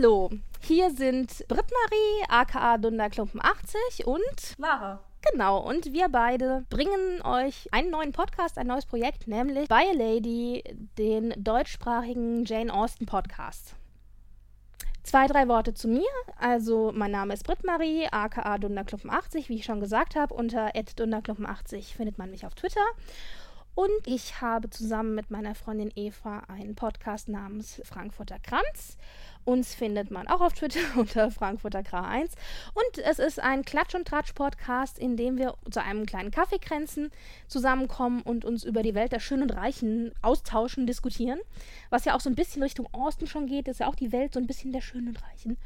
Hallo, hier sind Britt-Marie, aka Dunderklumpen 80 und Lara. Genau, und wir beide bringen euch einen neuen Podcast, ein neues Projekt, nämlich By a Lady, den deutschsprachigen Jane Austen Podcast. Zwei, drei Worte zu mir. Also, mein Name ist Britt-Marie, aka Dunderklumpen80, wie ich schon gesagt habe. Unter dunderklumpen80 findet man mich auf Twitter. Und ich habe zusammen mit meiner Freundin Eva einen Podcast namens Frankfurter Kranz. Uns findet man auch auf Twitter unter Frankfurter Kra1. Und es ist ein Klatsch- und Tratsch-Podcast, in dem wir zu einem kleinen Kaffeekränzen zusammenkommen und uns über die Welt der Schönen und Reichen austauschen, diskutieren. Was ja auch so ein bisschen Richtung Osten schon geht, ist ja auch die Welt so ein bisschen der Schönen und Reichen.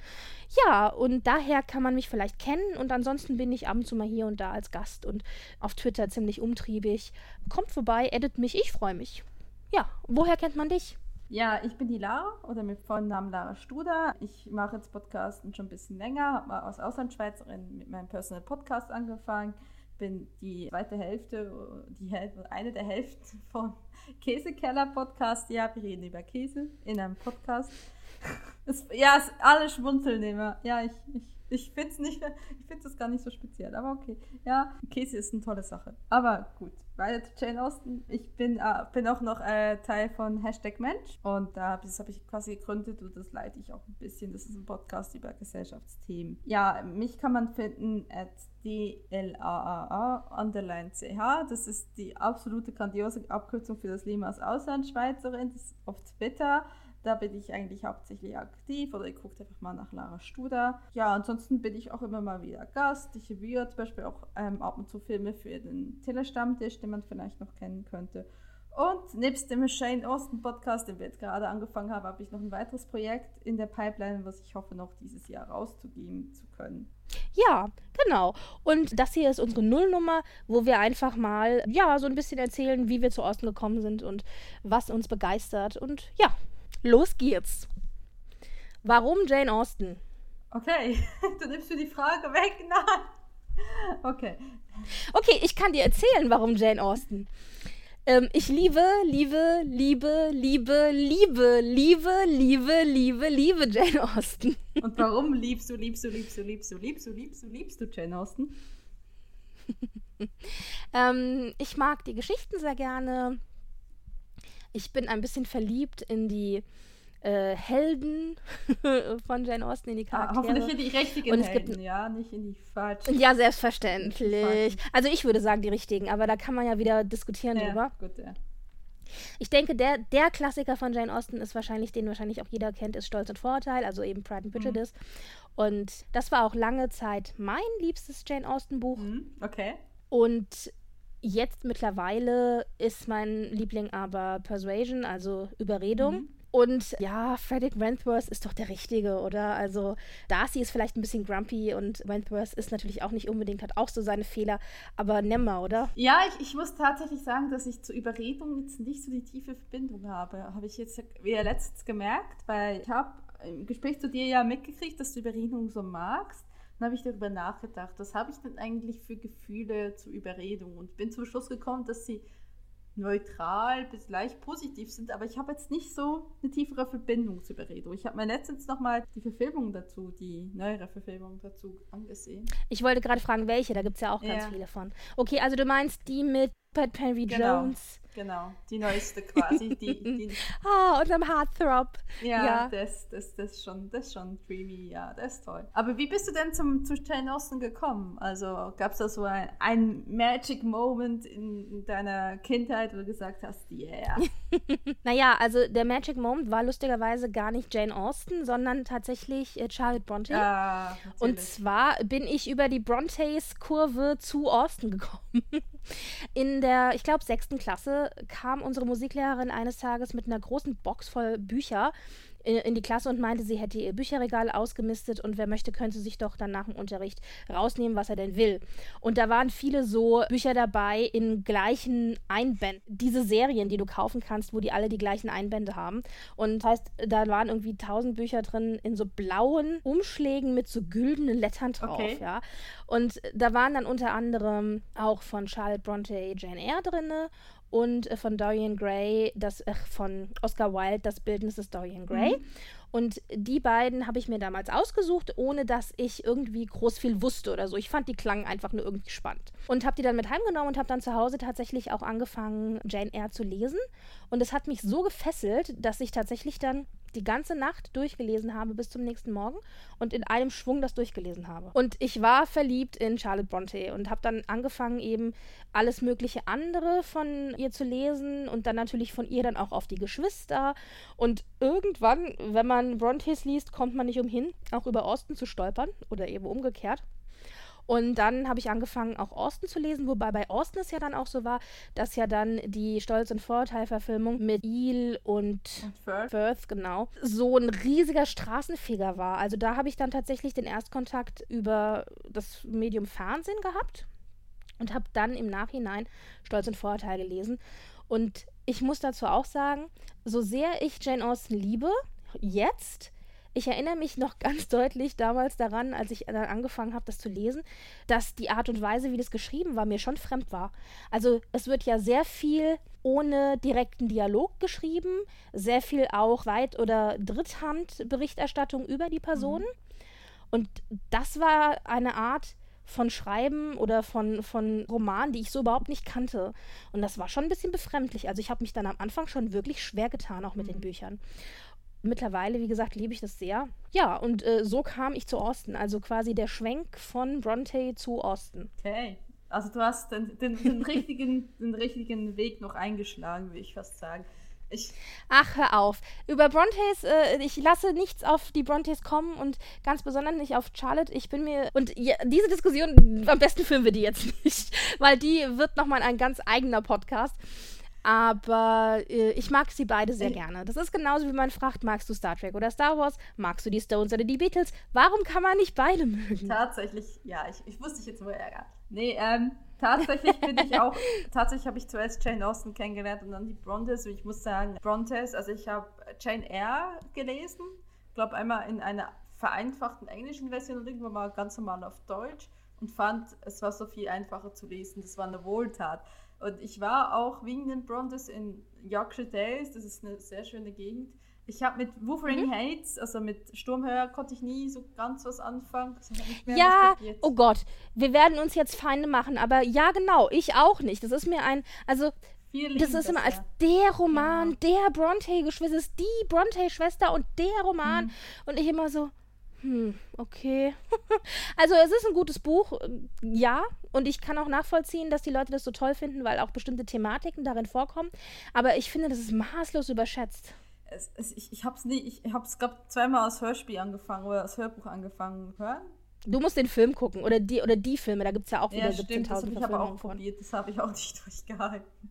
Ja, und daher kann man mich vielleicht kennen und ansonsten bin ich ab und zu mal hier und da als Gast und auf Twitter ziemlich umtriebig. Kommt vorbei, edit mich, ich freue mich. Ja, woher kennt man dich? Ja, ich bin die Lara oder mit vollen Namen Lara Studer. Ich mache jetzt Podcasten schon ein bisschen länger, habe mal als Auslandschweizerin mit meinem Personal Podcast angefangen. Bin die zweite Hälfte, die Hälfte, eine der Hälften von Käsekeller Podcast. Ja, wir reden über Käse in einem Podcast. Es, ja, es, alle schmunzeln immer. Ja, ich, ich ich finde es nicht, ich finde es gar nicht so speziell, aber okay. Ja, Käse ist eine tolle Sache. Aber gut, weiter zu Jane Austen. Ich bin, äh, bin auch noch äh, Teil von Hashtag Mensch und da das habe ich quasi gegründet und das leite ich auch ein bisschen. Das ist ein Podcast über Gesellschaftsthemen. Ja, mich kann man finden at DLAAA underline CH. Das ist die absolute grandiose Abkürzung für das Leben als Auslandschweizerin. Das ist auf Twitter. Da bin ich eigentlich hauptsächlich aktiv oder ihr guckt einfach mal nach Lara Studer. Ja, ansonsten bin ich auch immer mal wieder Gast. Ich reviewe zum Beispiel auch ähm, ab und zu Filme für den Telestammtisch, den man vielleicht noch kennen könnte. Und nebst dem Shane Austen Podcast, den wir jetzt gerade angefangen haben, habe ich noch ein weiteres Projekt in der Pipeline, was ich hoffe, noch dieses Jahr rauszugeben zu können. Ja, genau. Und das hier ist unsere Nullnummer, wo wir einfach mal, ja, so ein bisschen erzählen, wie wir zu Austen gekommen sind und was uns begeistert. Und ja, Los geht's. Warum Jane Austen? Okay, du nimmst mir die Frage weg. Nein. Okay. Okay, ich kann dir erzählen, warum Jane Austen. Ähm, ich liebe, liebe, liebe, liebe, liebe, liebe, liebe, liebe, liebe Jane Austen. Und warum liebst du, liebst du, liebst du, liebst du, liebst du, liebst du, liebst du Jane Austen? ähm, ich mag die Geschichten sehr gerne ich bin ein bisschen verliebt in die äh, Helden von Jane Austen, in die ah, Charaktere. Ah, hoffentlich in die richtigen Und es Helden, gibt, ja, nicht in die falschen. Ja, selbstverständlich. Also ich würde sagen die richtigen, aber da kann man ja wieder diskutieren ja, drüber. Gut, ja. Ich denke, der, der Klassiker von Jane Austen ist wahrscheinlich, den wahrscheinlich auch jeder kennt, ist Stolz und Vorurteil, also eben Pride and Prejudice. Mhm. Und das war auch lange Zeit mein liebstes Jane Austen-Buch. Mhm, okay. Und Jetzt mittlerweile ist mein Liebling aber Persuasion, also Überredung. Mhm. Und ja, Frederick Wentworth ist doch der Richtige, oder? Also Darcy ist vielleicht ein bisschen grumpy und Wentworth ist natürlich auch nicht unbedingt, hat auch so seine Fehler, aber nimmer, oder? Ja, ich, ich muss tatsächlich sagen, dass ich zur Überredung jetzt nicht so die tiefe Verbindung habe. Habe ich jetzt wieder letztens gemerkt, weil ich habe im Gespräch zu dir ja mitgekriegt, dass du Überredung so magst. Dann habe ich darüber nachgedacht, was habe ich denn eigentlich für Gefühle zur Überredung und bin zum Schluss gekommen, dass sie neutral bis leicht positiv sind, aber ich habe jetzt nicht so eine tiefere Verbindung zur Überredung. Ich habe mir letztens nochmal die Verfilmung dazu, die neuere Verfilmung dazu angesehen. Ich wollte gerade fragen, welche, da gibt es ja auch ganz ja. viele von. Okay, also du meinst die mit Pat Perry genau. Jones Genau, die neueste quasi. Die, die ah, und am Heartthrob. Ja, ja. Das, das, das, ist schon, das ist schon dreamy, ja, das ist toll. Aber wie bist du denn zum, zu Jane Austen gekommen? Also gab es da so ein, ein Magic Moment in, in deiner Kindheit, wo du gesagt hast, yeah. naja, also der Magic Moment war lustigerweise gar nicht Jane Austen, sondern tatsächlich äh, Charlotte Bronte. Ja, und zwar bin ich über die Brontes-Kurve zu Austen gekommen. In der, ich glaube, sechsten Klasse kam unsere Musiklehrerin eines Tages mit einer großen Box voll Bücher in die Klasse und meinte, sie hätte ihr Bücherregal ausgemistet und wer möchte, könnte sich doch dann nach dem Unterricht rausnehmen, was er denn will. Und da waren viele so Bücher dabei in gleichen Einbänden. Diese Serien, die du kaufen kannst, wo die alle die gleichen Einbände haben. Und das heißt, da waren irgendwie tausend Bücher drin in so blauen Umschlägen mit so güldenen Lettern drauf, okay. ja. Und da waren dann unter anderem auch von Charlotte Bronte Jane Eyre drinne und äh, von Dorian Gray, das, äh, von Oscar Wilde, das Bildnis des Dorian Gray. Mhm. Und die beiden habe ich mir damals ausgesucht, ohne dass ich irgendwie groß viel wusste oder so. Ich fand die klangen einfach nur irgendwie spannend. Und habe die dann mit heimgenommen und habe dann zu Hause tatsächlich auch angefangen, Jane Eyre zu lesen. Und es hat mich so gefesselt, dass ich tatsächlich dann die ganze Nacht durchgelesen habe bis zum nächsten Morgen und in einem Schwung das durchgelesen habe. Und ich war verliebt in Charlotte Bronte und habe dann angefangen eben alles mögliche andere von ihr zu lesen und dann natürlich von ihr dann auch auf die Geschwister und irgendwann, wenn man Brontes liest, kommt man nicht umhin, auch über Austin zu stolpern oder eben umgekehrt. Und dann habe ich angefangen, auch Austin zu lesen, wobei bei Austin es ja dann auch so war, dass ja dann die Stolz- und Vorurteil-Verfilmung mit Eel und, und Firth. Firth, genau, so ein riesiger Straßenfeger war. Also da habe ich dann tatsächlich den Erstkontakt über das Medium Fernsehen gehabt und habe dann im Nachhinein Stolz und Vorurteil gelesen. Und ich muss dazu auch sagen, so sehr ich Jane Austen liebe, jetzt ich erinnere mich noch ganz deutlich damals daran, als ich dann angefangen habe, das zu lesen, dass die Art und Weise, wie das geschrieben war, mir schon fremd war. Also es wird ja sehr viel ohne direkten Dialog geschrieben, sehr viel auch Weit- oder Dritthandberichterstattung über die Personen. Mhm. Und das war eine Art von Schreiben oder von, von Romanen, die ich so überhaupt nicht kannte. Und das war schon ein bisschen befremdlich. Also ich habe mich dann am Anfang schon wirklich schwer getan, auch mit mhm. den Büchern mittlerweile, wie gesagt, liebe ich das sehr. Ja, und äh, so kam ich zu Austin. Also quasi der Schwenk von Bronte zu Austin. Okay. Also du hast den, den, den richtigen, den richtigen Weg noch eingeschlagen, würde ich fast sagen. Ich Ach, hör auf. Über Brontes, äh, ich lasse nichts auf die Brontes kommen und ganz besonders nicht auf Charlotte. Ich bin mir. Und ja, diese Diskussion, am besten filmen wir die jetzt nicht, weil die wird nochmal ein ganz eigener Podcast. Aber äh, ich mag sie beide sehr ich gerne. Das ist genauso wie man fragt, magst du Star Trek oder Star Wars? Magst du die Stones oder die Beatles? Warum kann man nicht beide mögen? Tatsächlich, ja, ich, ich wusste dich jetzt wohl ärgern. Nee, ähm, tatsächlich bin ich auch, tatsächlich habe ich zuerst Jane Austen kennengelernt und dann die Brontes. Und ich muss sagen, Brontes, also ich habe Jane Eyre gelesen. Ich glaube einmal in einer vereinfachten englischen Version und irgendwann mal ganz normal auf Deutsch und fand, es war so viel einfacher zu lesen. Das war eine Wohltat. Und ich war auch wegen den Brontes in Yorkshire Dales, das ist eine sehr schöne Gegend. Ich habe mit Wuthering mhm. Heights, also mit Sturmhörer, konnte ich nie so ganz was anfangen. ja, oh Gott, wir werden uns jetzt Feinde machen, aber ja, genau, ich auch nicht. Das ist mir ein, also das ist immer als der Roman, genau. der Bronte-Geschwister, ist die Bronte-Schwester und der Roman. Mhm. Und ich immer so, hm, okay. also es ist ein gutes Buch, ja. Und ich kann auch nachvollziehen, dass die Leute das so toll finden, weil auch bestimmte Thematiken darin vorkommen. Aber ich finde, das ist maßlos überschätzt. Es, es, ich ich habe es nie, ich habe es glaube zweimal als Hörspiel angefangen oder als Hörbuch angefangen hören. Du musst den Film gucken oder die oder die Filme, da gibt es ja auch wieder ja, 17.000 Das habe ich aber auch probiert, das habe ich auch nicht durchgehalten.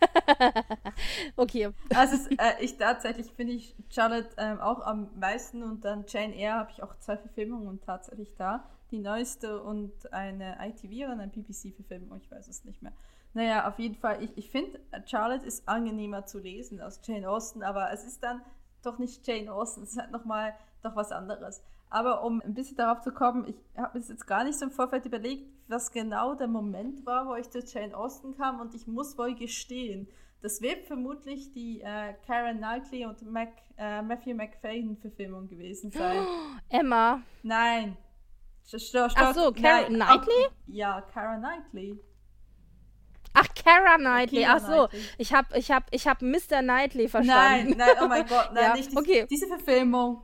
okay. Also es, äh, ich tatsächlich finde ich Charlotte ähm, auch am meisten und dann Jane Eyre habe ich auch zwei Verfilmungen tatsächlich da. Die neueste und eine ITV oder eine BBC-Verfilmung, ich weiß es nicht mehr. Naja, auf jeden Fall, ich, ich finde, Charlotte ist angenehmer zu lesen als Jane Austen, aber es ist dann doch nicht Jane Austen, es ist halt nochmal doch was anderes. Aber um ein bisschen darauf zu kommen, ich habe mir jetzt gar nicht so im Vorfeld überlegt, was genau der Moment war, wo ich zu Jane Austen kam und ich muss wohl gestehen, das wird vermutlich die äh, Karen Knightley und Mac, äh, Matthew McFadden-Verfilmung gewesen sein. Emma. Nein. Stopp, Ach so, Karen Knightley? Ja, Karen Knightley. Ach, Kara Knightley. Ach so, ich habe ich hab, ich hab Mr. Knightley verstanden. Nein, nein, oh mein Gott, nein, ja, nicht die, okay. diese Verfilmung.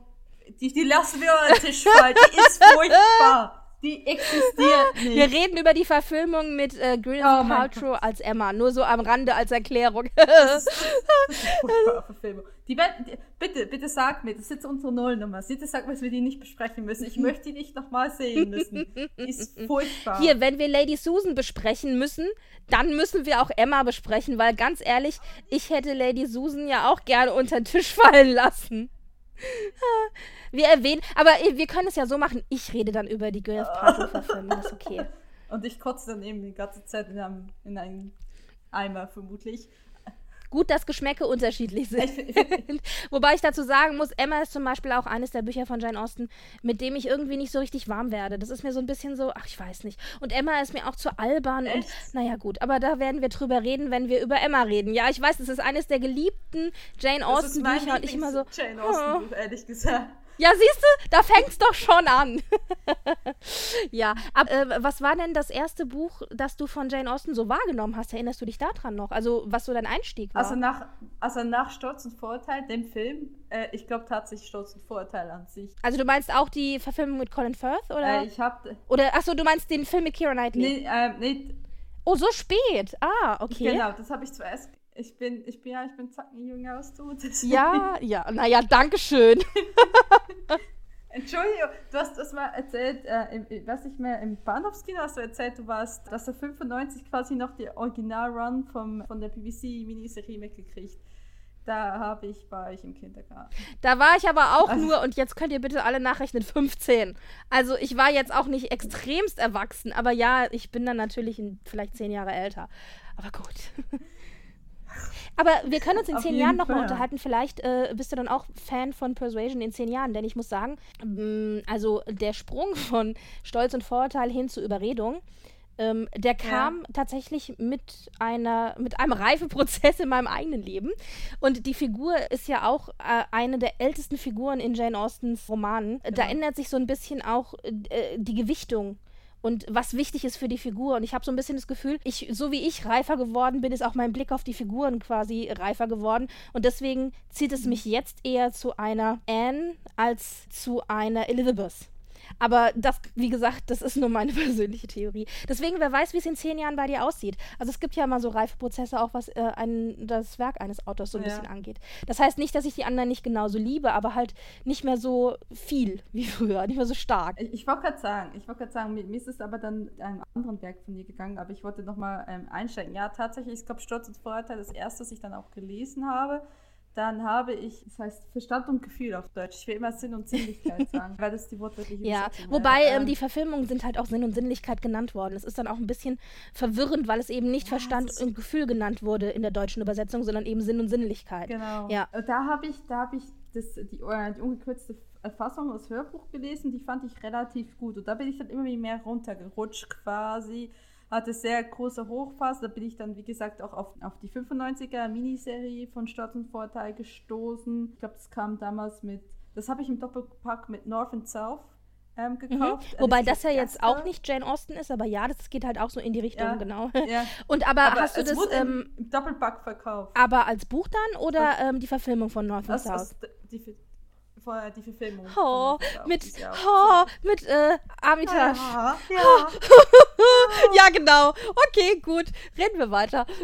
Die, die lassen wir unter den Tisch fallen. Die ist furchtbar. Die existiert nicht. Wir reden über die Verfilmung mit äh, Gwyneth oh Paltrow als Emma. Nur so am Rande als Erklärung. das ist, das ist eine Verfilmung. Die, die, bitte, bitte sag mir, das ist jetzt unsere Nullnummer. Bitte sag mir, dass wir die nicht besprechen müssen. Ich möchte die nicht nochmal sehen müssen. Die ist furchtbar. Hier, wenn wir Lady Susan besprechen müssen, dann müssen wir auch Emma besprechen, weil ganz ehrlich, ich hätte Lady Susan ja auch gerne unter den Tisch fallen lassen. Wir erwähnen, aber wir können es ja so machen, ich rede dann über die Gwyneth Paltrow-Verfilmung, ist okay. Und ich kotze dann eben die ganze Zeit in einem, in einem Eimer, vermutlich. Gut, dass Geschmäcke unterschiedlich sind. Wobei ich dazu sagen muss, Emma ist zum Beispiel auch eines der Bücher von Jane Austen, mit dem ich irgendwie nicht so richtig warm werde. Das ist mir so ein bisschen so, ach, ich weiß nicht. Und Emma ist mir auch zu albern Echt? und naja, gut. Aber da werden wir drüber reden, wenn wir über Emma reden. Ja, ich weiß, das ist eines der geliebten Jane Austen Bücher und ich immer so. Jane Austen, oh. ehrlich gesagt. Ja, siehst du, da fängt's doch schon an. ja, aber äh, was war denn das erste Buch, das du von Jane Austen so wahrgenommen hast? Erinnerst du dich daran noch? Also, was so dein Einstieg war? Also nach, also nach Stolz und Vorurteil, dem Film, äh, ich glaube tatsächlich Stolz und Vorurteil an sich. Also, du meinst auch die Verfilmung mit Colin Firth, oder? Äh, ich hab... Oder, achso, du meinst den Film mit Keira Knightley? Nee, äh, nee. Oh, so spät. Ah, okay. Genau, das habe ich zuerst ich bin, ich bin ja, ich bin zacken jünger als du. Ja, ja, naja, danke schön. Entschuldigung, du hast das mal erzählt, äh, im, weiß nicht mehr, im Bahnhofskino hast du erzählt, du warst, dass du 95 quasi noch die Original-Run von der BBC-Miniserie mitgekriegt. Da habe ich, war ich im Kindergarten. Da war ich aber auch also, nur, und jetzt könnt ihr bitte alle nachrechnen, 15. Also ich war jetzt auch nicht extremst erwachsen, aber ja, ich bin dann natürlich vielleicht zehn Jahre älter. Aber gut. Aber wir können uns in zehn Jahren nochmal unterhalten. Vielleicht äh, bist du dann auch Fan von Persuasion in zehn Jahren. Denn ich muss sagen, mh, mm, also der Sprung von Stolz und Vorurteil hin zu Überredung, ähm, der kam ja. tatsächlich mit einer, mit einem Reifeprozess in meinem eigenen Leben. Und die Figur ist ja auch äh, eine der ältesten Figuren in Jane Austens Romanen. Genau. Da ändert sich so ein bisschen auch äh, die Gewichtung und was wichtig ist für die Figur. Und ich habe so ein bisschen das Gefühl, ich, so wie ich reifer geworden bin, ist auch mein Blick auf die Figuren quasi reifer geworden. Und deswegen zieht es mich jetzt eher zu einer Anne als zu einer Elizabeth. Aber das, wie gesagt, das ist nur meine persönliche Theorie. Deswegen, wer weiß, wie es in zehn Jahren bei dir aussieht. Also es gibt ja mal so Reifeprozesse, auch was äh, ein, das Werk eines Autors so ein ja. bisschen angeht. Das heißt nicht, dass ich die anderen nicht genauso liebe, aber halt nicht mehr so viel wie früher, nicht mehr so stark. Ich, ich wollte gerade sagen, ich wollte gerade sagen, mir, mir, ist es aber dann einem anderen Werk von dir gegangen, aber ich wollte nochmal ähm, einsteigen. Ja, tatsächlich, ich glaube, Sturz und Vorurteil, das erste, das ich dann auch gelesen habe dann habe ich, das heißt Verstand und Gefühl auf Deutsch. Ich will immer Sinn und Sinnlichkeit sagen, weil das die wortwörtliche Ja, wobei ähm, ähm, die Verfilmungen sind halt auch Sinn und Sinnlichkeit genannt worden. Es ist dann auch ein bisschen verwirrend, weil es eben nicht ja, Verstand und Gefühl genannt wurde in der deutschen Übersetzung, sondern eben Sinn und Sinnlichkeit. Genau. Ja. Da habe ich, da habe ich das, die, äh, die ungekürzte Fassung aus Hörbuch gelesen, die fand ich relativ gut. Und da bin ich dann immer mehr runtergerutscht quasi hatte sehr große Hochphase. Da bin ich dann, wie gesagt, auch auf, auf die 95er Miniserie von Stadt und Vorteil gestoßen. Ich glaube, das kam damals mit, das habe ich im Doppelpack mit North and South ähm, mhm. gekauft. Mhm. Wobei das, das ja jetzt auch nicht Jane Austen ist, aber ja, das geht halt auch so in die Richtung, ja, genau. Ja. Und aber, aber hast du das ähm, im Doppelpack verkauft? Aber als Buch dann oder ähm, die Verfilmung von North and South? Also die, vorher die Verfilmung. Oh, mit, oh, mit äh, Armitage. Ja, ja. ja, genau. Okay, gut. Reden wir weiter.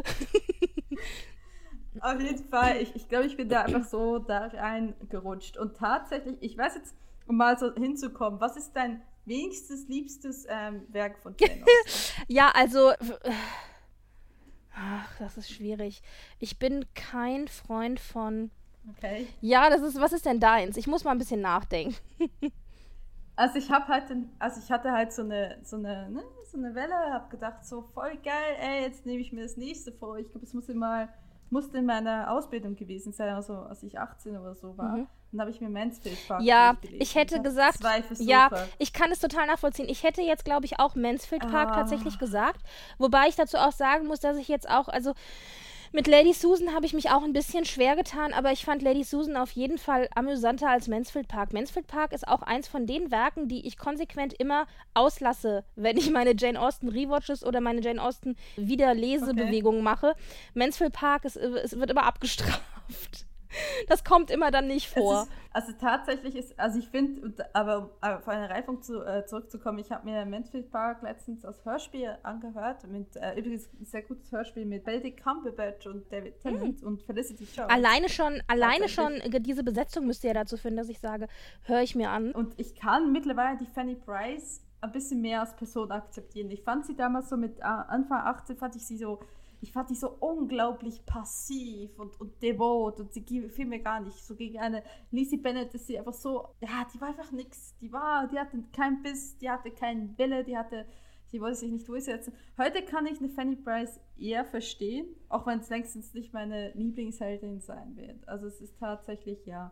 Auf jeden Fall, ich, ich glaube, ich bin da einfach so da reingerutscht. Und tatsächlich, ich weiß jetzt, um mal so hinzukommen, was ist dein wenigstens liebstes ähm, Werk von Jane Ja, also. Ach, das ist schwierig. Ich bin kein Freund von Okay. Ja, das ist, was ist denn deins? Ich muss mal ein bisschen nachdenken. also ich habe halt, also ich hatte halt so eine, so eine, ne, so eine Welle, habe gedacht, so voll geil, ey, jetzt nehme ich mir das nächste vor. Ich glaube, es muss immer, musste in meiner Ausbildung gewesen sein, also als ich 18 oder so war. Mhm. Dann habe ich mir Mansfield Park Ja, ich hätte ich gesagt, ja, ich kann es total nachvollziehen. Ich hätte jetzt, glaube ich, auch Mansfield Park ah. tatsächlich gesagt. Wobei ich dazu auch sagen muss, dass ich jetzt auch, also mit Lady Susan habe ich mich auch ein bisschen schwer getan, aber ich fand Lady Susan auf jeden Fall amüsanter als Mansfield Park. Mansfield Park ist auch eins von den Werken, die ich konsequent immer auslasse, wenn ich meine Jane Austen Rewatches oder meine Jane Austen Wiederlesebewegungen okay. mache. Mansfield Park ist, es wird immer abgestraft. Das kommt immer dann nicht vor. Ist, also tatsächlich ist, also ich finde, aber, aber auf eine Reifung zu, äh, zurückzukommen, ich habe mir Mansfield Park letztens als Hörspiel angehört, mit äh, übrigens ein sehr gutes Hörspiel mit Benedict Cumberbatch und David Tennant mm. und Felicity Jones. Alleine schon, alleine schon diese Besetzung müsste ja dazu führen, dass ich sage, höre ich mir an. Und ich kann mittlerweile die Fanny Price ein bisschen mehr als Person akzeptieren. Ich fand sie damals so mit äh, Anfang 18, fand ich sie so ich fand die so unglaublich passiv und, und devot und sie fiel mir gar nicht. So gegen eine Lizzie Bennett ist sie einfach so, ja, die war einfach nix. Die war, die hatte keinen Biss, die hatte keinen Wille, die hatte, Sie wollte sich nicht durchsetzen. Heute kann ich eine Fanny Price eher verstehen, auch wenn es längstens nicht meine Lieblingsheldin sein wird. Also es ist tatsächlich, ja,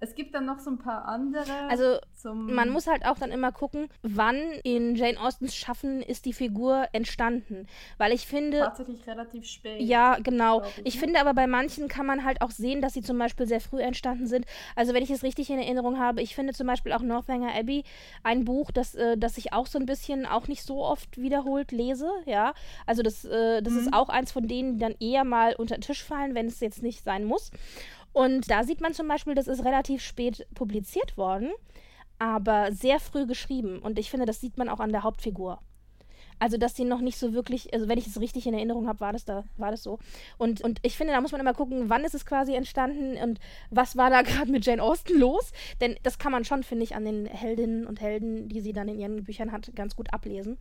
es gibt dann noch so ein paar andere. Also man muss halt auch dann immer gucken, wann in Jane Austens Schaffen ist die Figur entstanden. Weil ich finde. Tatsächlich relativ spät. Ja, genau. Ich, ich ne? finde aber bei manchen kann man halt auch sehen, dass sie zum Beispiel sehr früh entstanden sind. Also wenn ich es richtig in Erinnerung habe, ich finde zum Beispiel auch Northanger Abbey ein Buch, das, äh, das ich auch so ein bisschen auch nicht so oft wiederholt lese. Ja. Also das, äh, das mhm. ist auch eins von denen, die dann eher mal unter den Tisch fallen, wenn es jetzt nicht sein muss. Und da sieht man zum Beispiel, das ist relativ spät publiziert worden, aber sehr früh geschrieben. Und ich finde, das sieht man auch an der Hauptfigur. Also, dass sie noch nicht so wirklich, also wenn ich es richtig in Erinnerung habe, war das da, war das so. Und, und ich finde, da muss man immer gucken, wann ist es quasi entstanden und was war da gerade mit Jane Austen los. Denn das kann man schon, finde ich, an den Heldinnen und Helden, die sie dann in ihren Büchern hat, ganz gut ablesen.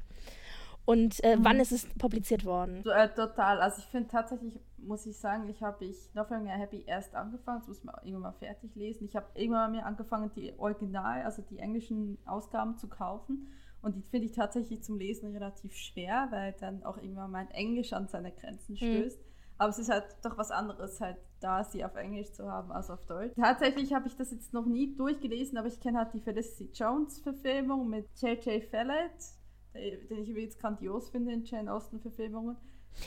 Und äh, mhm. wann ist es publiziert worden? So, äh, total. Also ich finde tatsächlich, muss ich sagen, ich habe ich Nothing Happy erst angefangen, das muss man irgendwann mal fertig lesen. Ich habe irgendwann mal mir angefangen, die Original, also die englischen Ausgaben zu kaufen. Und die finde ich tatsächlich zum Lesen relativ schwer, weil dann auch irgendwann mein Englisch an seine Grenzen mhm. stößt. Mhm. Aber es ist halt doch was anderes, halt da sie auf Englisch zu haben als auf Deutsch. Tatsächlich habe ich das jetzt noch nie durchgelesen, aber ich kenne halt die Felicity Jones Verfilmung mit J.J. Fallett den ich übrigens grandios finde in Jane Austen-Verfilmungen.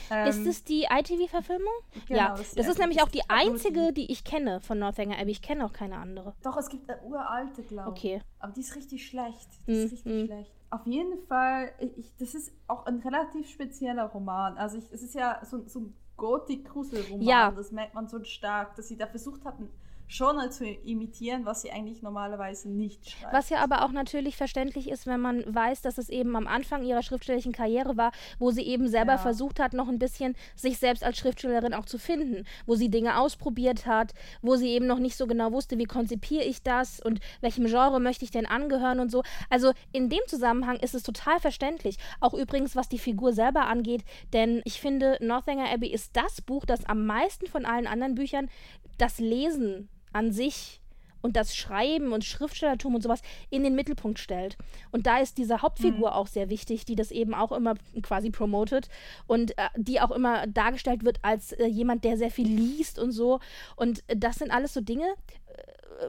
Ähm, ist es die ITV-Verfilmung? Genau, ja, das, das ist nämlich auch die einzige, die ich kenne von Northanger Abbey. Ich kenne auch keine andere. Doch, es gibt eine uralte, glaube ich. Okay. Aber die ist richtig schlecht. Die ist mm, richtig mm. schlecht. Auf jeden Fall, ich, das ist auch ein relativ spezieller Roman. Also ich, es ist ja so, so ein Gothic-Grusel-Roman. Ja. Das merkt man so stark, dass sie da versucht hatten, Genre zu imitieren, was sie eigentlich normalerweise nicht schreibt. Was ja aber auch natürlich verständlich ist, wenn man weiß, dass es eben am Anfang ihrer schriftstellerischen Karriere war, wo sie eben selber ja. versucht hat, noch ein bisschen sich selbst als Schriftstellerin auch zu finden, wo sie Dinge ausprobiert hat, wo sie eben noch nicht so genau wusste, wie konzipiere ich das und welchem Genre möchte ich denn angehören und so. Also in dem Zusammenhang ist es total verständlich. Auch übrigens, was die Figur selber angeht, denn ich finde, Northanger Abbey ist das Buch, das am meisten von allen anderen Büchern das Lesen an sich und das Schreiben und Schriftstellertum und sowas in den Mittelpunkt stellt. Und da ist diese Hauptfigur mhm. auch sehr wichtig, die das eben auch immer quasi promotet und äh, die auch immer dargestellt wird als äh, jemand, der sehr viel liest und so. Und äh, das sind alles so Dinge,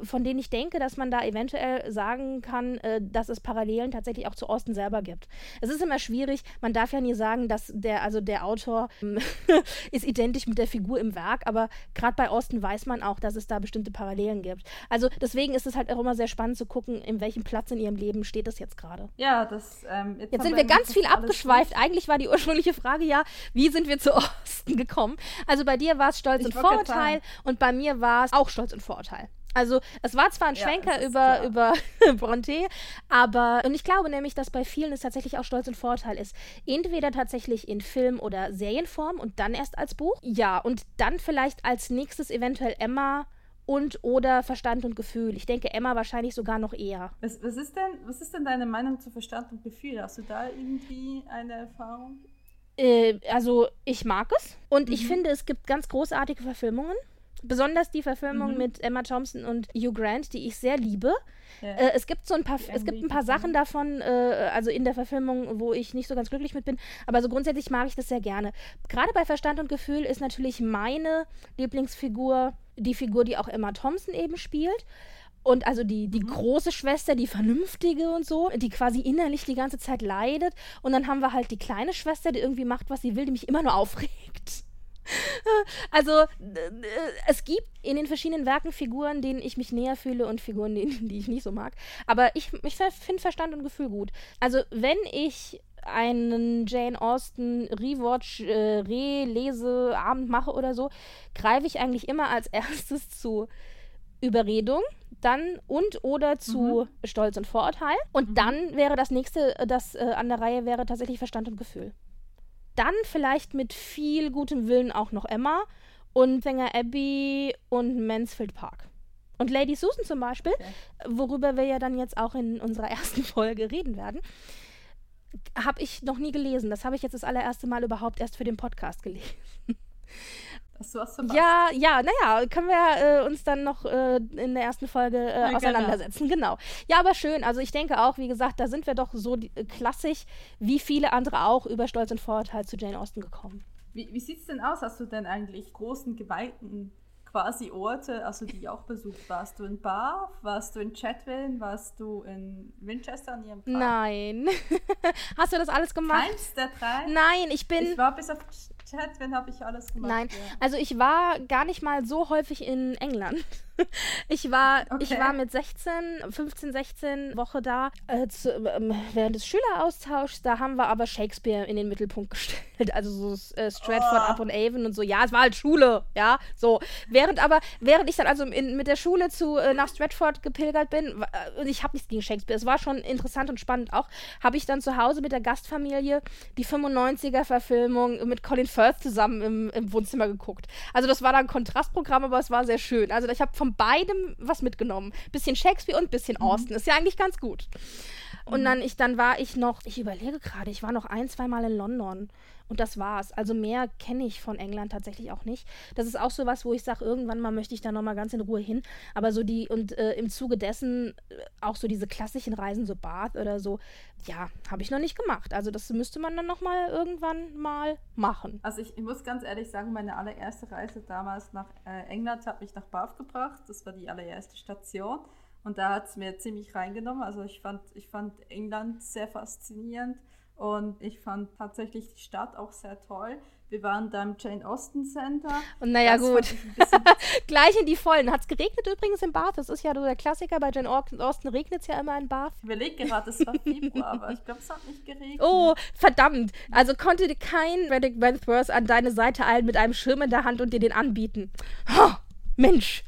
von denen ich denke, dass man da eventuell sagen kann, äh, dass es Parallelen tatsächlich auch zu Austin selber gibt. Es ist immer schwierig, man darf ja nie sagen, dass der, also der Autor ähm, ist identisch mit der Figur im Werk, aber gerade bei Austin weiß man auch, dass es da bestimmte Parallelen gibt. Also deswegen ist es halt auch immer sehr spannend zu gucken, in welchem Platz in ihrem Leben steht das jetzt gerade. Ja, das. Ähm, jetzt, jetzt sind wir ganz viel abgeschweift. Eigentlich war die ursprüngliche Frage ja, wie sind wir zu Osten gekommen? Also bei dir war es Stolz ich und Vorurteil und bei mir war es auch Stolz und Vorurteil. Also es war zwar ein Schwenker ja, über, über Bronte, aber und ich glaube nämlich, dass bei vielen es tatsächlich auch Stolz und Vorteil ist. Entweder tatsächlich in Film- oder Serienform und dann erst als Buch. Ja, und dann vielleicht als nächstes eventuell Emma und oder Verstand und Gefühl. Ich denke Emma wahrscheinlich sogar noch eher. Was, was, ist, denn, was ist denn deine Meinung zu Verstand und Gefühl? Hast du da irgendwie eine Erfahrung? Äh, also ich mag es und mhm. ich finde, es gibt ganz großartige Verfilmungen. Besonders die Verfilmung mhm. mit Emma Thompson und Hugh Grant, die ich sehr liebe. Ja. Äh, es gibt so ein paar, es gibt ein paar Sachen davon, äh, also in der Verfilmung, wo ich nicht so ganz glücklich mit bin. Aber so grundsätzlich mag ich das sehr gerne. Gerade bei Verstand und Gefühl ist natürlich meine Lieblingsfigur die Figur, die auch Emma Thompson eben spielt. Und also die, die mhm. große Schwester, die vernünftige und so, die quasi innerlich die ganze Zeit leidet. Und dann haben wir halt die kleine Schwester, die irgendwie macht, was sie will, die mich immer nur aufregt. Also, es gibt in den verschiedenen Werken Figuren, denen ich mich näher fühle und Figuren, denen, die ich nicht so mag. Aber ich, ich finde Verstand und Gefühl gut. Also, wenn ich einen Jane Austen Rewatch, äh, Relese, Abend mache oder so, greife ich eigentlich immer als erstes zu Überredung, dann und oder zu mhm. Stolz und Vorurteil. Und mhm. dann wäre das nächste, das äh, an der Reihe wäre tatsächlich Verstand und Gefühl dann vielleicht mit viel gutem Willen auch noch Emma und Sänger Abbey und Mansfield Park. Und Lady Susan zum Beispiel, worüber wir ja dann jetzt auch in unserer ersten Folge reden werden, habe ich noch nie gelesen. Das habe ich jetzt das allererste Mal überhaupt erst für den Podcast gelesen. Hast du was verpasst? Ja, ja, naja, können wir äh, uns dann noch äh, in der ersten Folge äh, Ja, genau. auseinandersetzen. Genau. Ja, aber schön. Also ich denke auch, wie gesagt, da sind wir doch so die, äh, klassisch, wie viele andere auch, über Stolz und Vorurteil zu Jane Austen gekommen. Wie, wie sieht es denn aus? Hast du denn eigentlich großen, geweihten quasi Orte, also die auch besucht? Warst du in Bath? Warst du in Chatwin? Warst du in Winchester an ihrem Grab? Nein. Hast du das alles gemacht? Keins der drei? Nein, ich bin. Ich war bis auf Chatwin, habe ich alles gemacht. Nein, Ja. also ich war gar nicht mal so häufig in England. Ich war, ich Okay. war mit 16, 15, 16 Woche da äh, zu, ähm, während des Schüleraustauschs. Da haben wir aber Shakespeare in den Mittelpunkt gestellt. Also so äh, Stratford Oh. upon Avon und so. Ja, es war halt Schule, ja, so. Während aber, während ich dann also in, mit der Schule zu, äh, nach Stratford gepilgert bin, äh, und ich habe nichts gegen Shakespeare, es war schon interessant und spannend auch, habe ich dann zu Hause mit der Gastfamilie die 95er-Verfilmung mit Colin Firth zusammen im, im Wohnzimmer geguckt. Also das war dann ein Kontrastprogramm, aber es war sehr schön. Also ich habe von beidem was mitgenommen. Bisschen Shakespeare und bisschen Austen. Ist ja eigentlich ganz gut. Und dann, ich, dann war ich noch, ich überlege gerade, ich war noch ein, zwei Mal in London. Und das war's. Also mehr kenne ich von England tatsächlich auch nicht. Das ist auch so was, wo ich sage, irgendwann mal möchte ich da nochmal ganz in Ruhe hin. Aber so die, und äh, im Zuge dessen äh, auch so diese klassischen Reisen, so Bath oder so, ja, habe ich noch nicht gemacht. Also das müsste man dann nochmal irgendwann mal machen. Also ich, ich muss ganz ehrlich sagen, meine allererste Reise damals nach äh, England hat mich nach Bath gebracht. Das war die allererste Station. Und da hat es mir ziemlich reingenommen. Also ich fand, ich fand England sehr faszinierend und ich fand tatsächlich die Stadt auch sehr toll. Wir waren da im Jane Austen Center. Und naja, Das gut. Gleich in die Vollen. Hat es geregnet übrigens in Bath? Das ist ja so der Klassiker. Bei Jane Austen regnet es ja immer in Bath. Ich überlege gerade, es war Februar, aber ich glaube, es hat nicht geregnet. Oh, verdammt. Also konnte kein Reddick Wentworth an deine Seite eilen mit einem Schirm in der Hand und dir den anbieten. Oh, Mensch.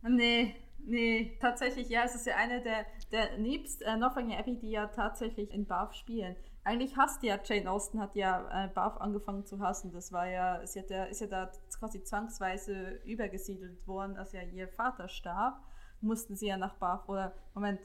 Nee, nee, tatsächlich, ja, es ist ja eine der, der nebst äh, Northanger Abbey, die ja tatsächlich in Bath spielen. Eigentlich hasst ja Jane Austen, hat ja äh, Bath angefangen zu hassen. Das war ja, ist ja, ist ja da quasi zwangsweise übergesiedelt worden, als ja ihr Vater starb. Mussten sie ja nach Bath, oder, Moment,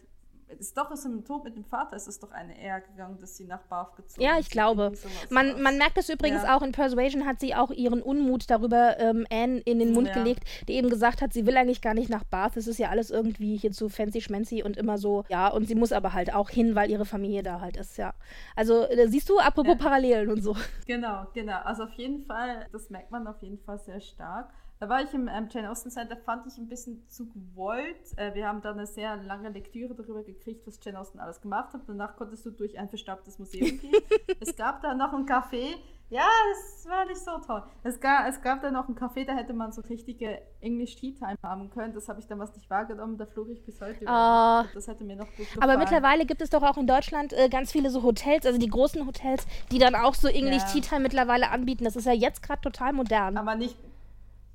ist doch ist im Tod mit dem Vater ist es doch eine Ehe gegangen, dass sie nach Bath gezogen Ja, ich glaube. Man, man merkt es übrigens Ja. auch in Persuasion, hat sie auch ihren Unmut darüber ähm, Anne in den Mund Ja. gelegt, die eben gesagt hat, sie will eigentlich gar nicht nach Bath. Es ist ja alles irgendwie hier zu fancy schmancy und immer so, ja, und sie muss aber halt auch hin, weil ihre Familie da halt ist, ja. Also, äh, siehst du, apropos Ja. Parallelen und so. Genau, genau. Also auf jeden Fall, das merkt man auf jeden Fall sehr stark. Da war ich im ähm, Jane Austen Center, fand ich ein bisschen zu gewollt. Äh, wir haben da eine sehr lange Lektüre darüber gekriegt, was Jane Austen alles gemacht hat. Danach konntest du durch ein verstaubtes Museum gehen. es gab da noch ein Café. Ja, das war nicht so toll. Es gab, es gab da noch ein Café, da hätte man so richtige English Tea Time haben können. Das habe ich damals nicht wahrgenommen. Da flog ich bis heute. über. Ah. Das hätte mir noch gut gefallen. Aber mittlerweile gibt es doch auch in Deutschland äh, ganz viele so Hotels, also die großen Hotels, die dann auch so English Ja. Tea Time mittlerweile anbieten. Das ist ja jetzt gerade total modern. Aber nicht,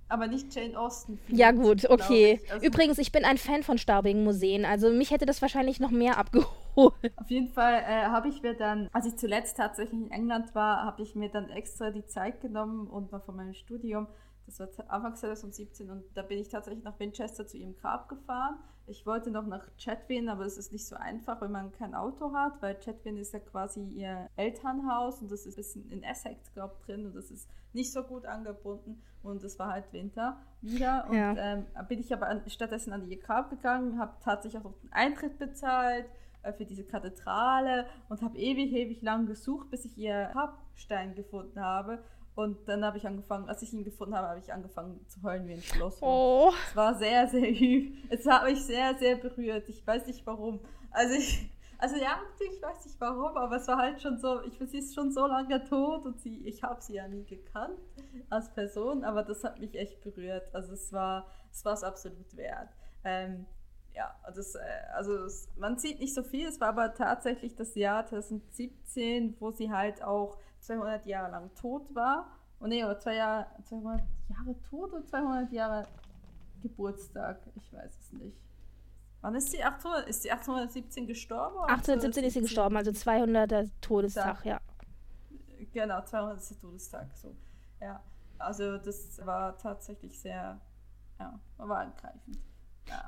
aber nicht Jane Austen. ja, gut, okay. ich. Also- Übrigens, ich bin ein Fan von staubigen Museen. Also mich hätte das wahrscheinlich noch mehr abgeholt. Auf jeden Fall äh, habe ich mir dann, als ich zuletzt tatsächlich in England war, habe ich mir dann extra die Zeit genommen und mal von meinem Studium, das war Anfang 2017 und da bin ich tatsächlich nach Winchester zu ihrem Grab gefahren. Ich wollte noch nach Chatwin, aber es ist nicht so einfach, wenn man kein Auto hat, weil Chatwin ist ja quasi ihr Elternhaus und das ist ein bisschen in Essex, glaube ich, drin und das ist nicht so gut angebunden und es war halt Winter wieder und Ja. ähm, bin ich aber an, stattdessen an ihr Grab gegangen, habe tatsächlich auch noch den Eintritt bezahlt äh, für diese Kathedrale und habe ewig, ewig lang gesucht, bis ich ihr Grabstein gefunden habe. Und dann habe ich angefangen, als ich ihn gefunden habe, habe ich angefangen zu heulen wie ein Schloss. Oh. Es war sehr, sehr üb. Es hat mich sehr, sehr berührt. Ich weiß nicht warum. Also ich, also ja, ich weiß nicht warum, aber es war halt schon so, ich sie ist schon so lange tot und sie, ich habe sie ja nie gekannt als Person, aber das hat mich echt berührt. Also es war, es war absolut wert. Ähm, ja, das, äh, also es, man sieht nicht so viel, es war aber tatsächlich das Jahr 2017, wo sie halt auch 200 Jahre lang tot war. Und nee, oder zwei Jahre, 200 Jahre tot oder 200 Jahre Geburtstag? Ich weiß es nicht. Wann ist sie? 800, ist sie 1817 gestorben? oder 1817 ist sie 1817? gestorben, also 200er Todestag, ja. Genau, 200 ist der Todestag. So. Ja, also das war tatsächlich sehr, ja, war angreifend.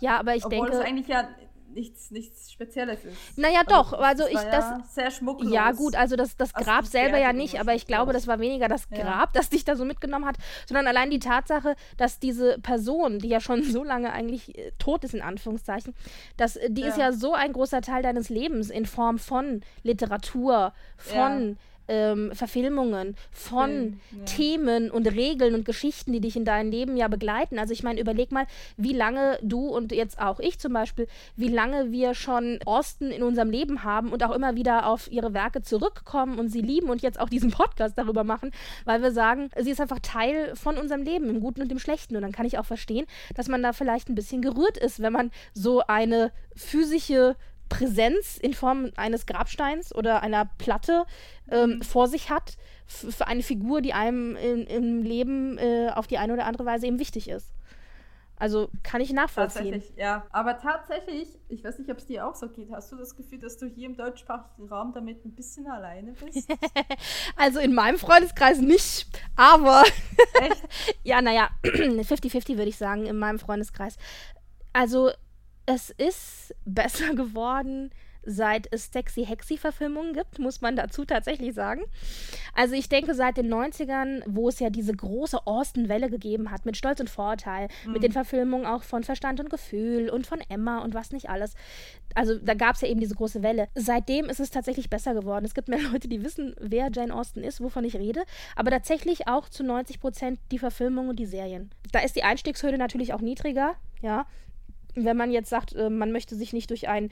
Ja, aber ich Obwohl denke. es eigentlich ja nichts, nichts Spezielles ist. Naja, doch, also das ich war das. Ja sehr schmucklos. Ja, gut, also das, das Also Grab die selber ja nicht, aber ich glaube, das war weniger das Ja. Grab, das dich da so mitgenommen hat, sondern allein die Tatsache, dass diese Person, die ja schon so lange eigentlich äh, tot ist, in Anführungszeichen, dass äh, die ist Ja. ja so ein großer Teil deines Lebens in Form von Literatur, von ähm, Verfilmungen, von Film, ja. Themen und Regeln und Geschichten, die dich in deinem Leben ja begleiten. Also ich meine, überleg mal, wie lange du und jetzt auch ich zum Beispiel, wie lange wir schon Austin in unserem Leben haben und auch immer wieder auf ihre Werke zurückkommen und sie lieben und jetzt auch diesen Podcast darüber machen, weil wir sagen, sie ist einfach Teil von unserem Leben, im Guten und im Schlechten. Und dann kann ich auch verstehen, dass man da vielleicht ein bisschen gerührt ist, wenn man so eine physische Präsenz in Form eines Grabsteins oder einer Platte ähm, vor sich hat für eine Figur, die einem in, im Leben äh, auf die eine oder andere Weise eben wichtig ist. Also kann ich nachvollziehen. Tatsächlich, ja. Aber tatsächlich, ich weiß nicht, ob es dir auch so geht, hast du das Gefühl, dass du hier im deutschsprachigen Raum damit ein bisschen alleine bist? Also in meinem Freundeskreis nicht, aber Echt? ja, naja, 50-50 würde ich sagen in meinem Freundeskreis. Also es ist besser geworden, seit es Sexy Hexy-Verfilmungen gibt, muss man dazu tatsächlich sagen. Also ich denke, seit den 90ern, wo es ja diese große Austin-Welle gegeben hat, mit Stolz und Vorurteil, mit den Verfilmungen auch von Verstand und Gefühl und von Emma und was nicht alles. Also da gab es ja eben diese große Welle. Seitdem ist es tatsächlich besser geworden. Es gibt mehr Leute, die wissen, wer Jane Austen ist, wovon ich rede, aber tatsächlich auch zu 90 Prozent die Verfilmungen und die Serien. Da ist die Einstiegshürde natürlich auch niedriger, ja. Wenn man jetzt sagt, äh, man möchte sich nicht durch einen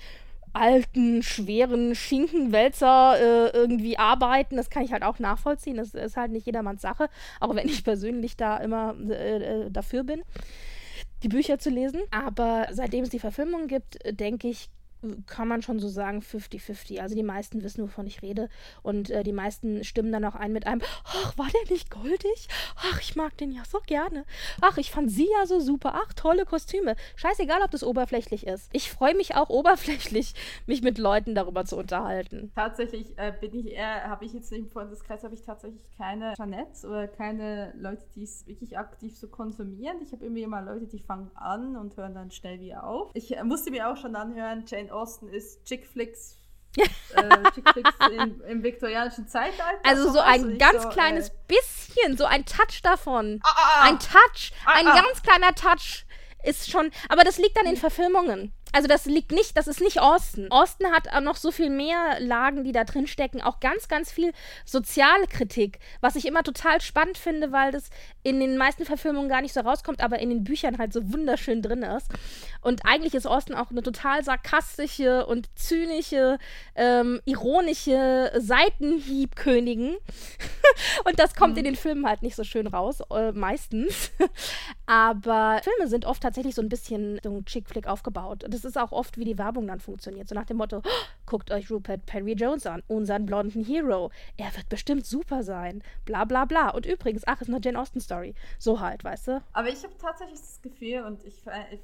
alten, schweren Schinkenwälzer äh, irgendwie arbeiten, das kann ich halt auch nachvollziehen. Das ist halt nicht jedermanns Sache, auch wenn ich persönlich da immer äh, äh, dafür bin, die Bücher zu lesen. Aber seitdem es die Verfilmung gibt, denke ich, kann man schon so sagen 50-50. Also die meisten wissen, wovon ich rede. Und äh, die meisten stimmen dann auch ein mit einem, ach, war der nicht goldig? Ach, ich mag den ja so gerne. Ach, ich fand sie ja so super. Ach, tolle Kostüme. Scheißegal, ob das oberflächlich ist. Ich freue mich auch oberflächlich, mich mit Leuten darüber zu unterhalten. Tatsächlich äh, bin ich eher, habe ich jetzt im Freundeskreis, habe ich tatsächlich keine Jeanettes oder keine Leute, die es wirklich aktiv so konsumieren. Ich habe irgendwie immer Leute, die fangen an und hören dann schnell wieder auf. Ich äh, musste mir auch schon anhören, Jane Austen ist Chick-Flicks. äh, Chick-Flicks im, im viktorianischen Zeitalter. Also so ein ganz so, kleines äh, bisschen, so ein Touch davon. ah, ah, Ein Touch, ein ah. ganz kleiner Touch ist schon, aber das liegt dann in Verfilmungen. Also das liegt nicht, das ist nicht Austin. Austin hat auch noch so viel mehr Lagen, die da drin stecken, auch ganz, ganz viel Sozialkritik, was ich immer total spannend finde, weil das in den meisten Verfilmungen gar nicht so rauskommt, aber in den Büchern halt so wunderschön drin ist. Und eigentlich ist Austin auch eine total sarkastische und zynische, ähm, ironische Seitenhiebkönigin. und das kommt in den Filmen halt nicht so schön raus, äh, meistens. Aber Filme sind oft tatsächlich so ein bisschen so ein Chick-Flick aufgebaut. Das ist auch oft, wie die Werbung dann funktioniert. So nach dem Motto, "Oh, guckt euch Rupert Perry Jones an, unseren blonden Hero. Er wird bestimmt super sein. Bla bla bla. Und übrigens, ach, ist eine Jane Austen Story. So halt, weißt du? Aber ich habe tatsächlich das Gefühl, und ich, ich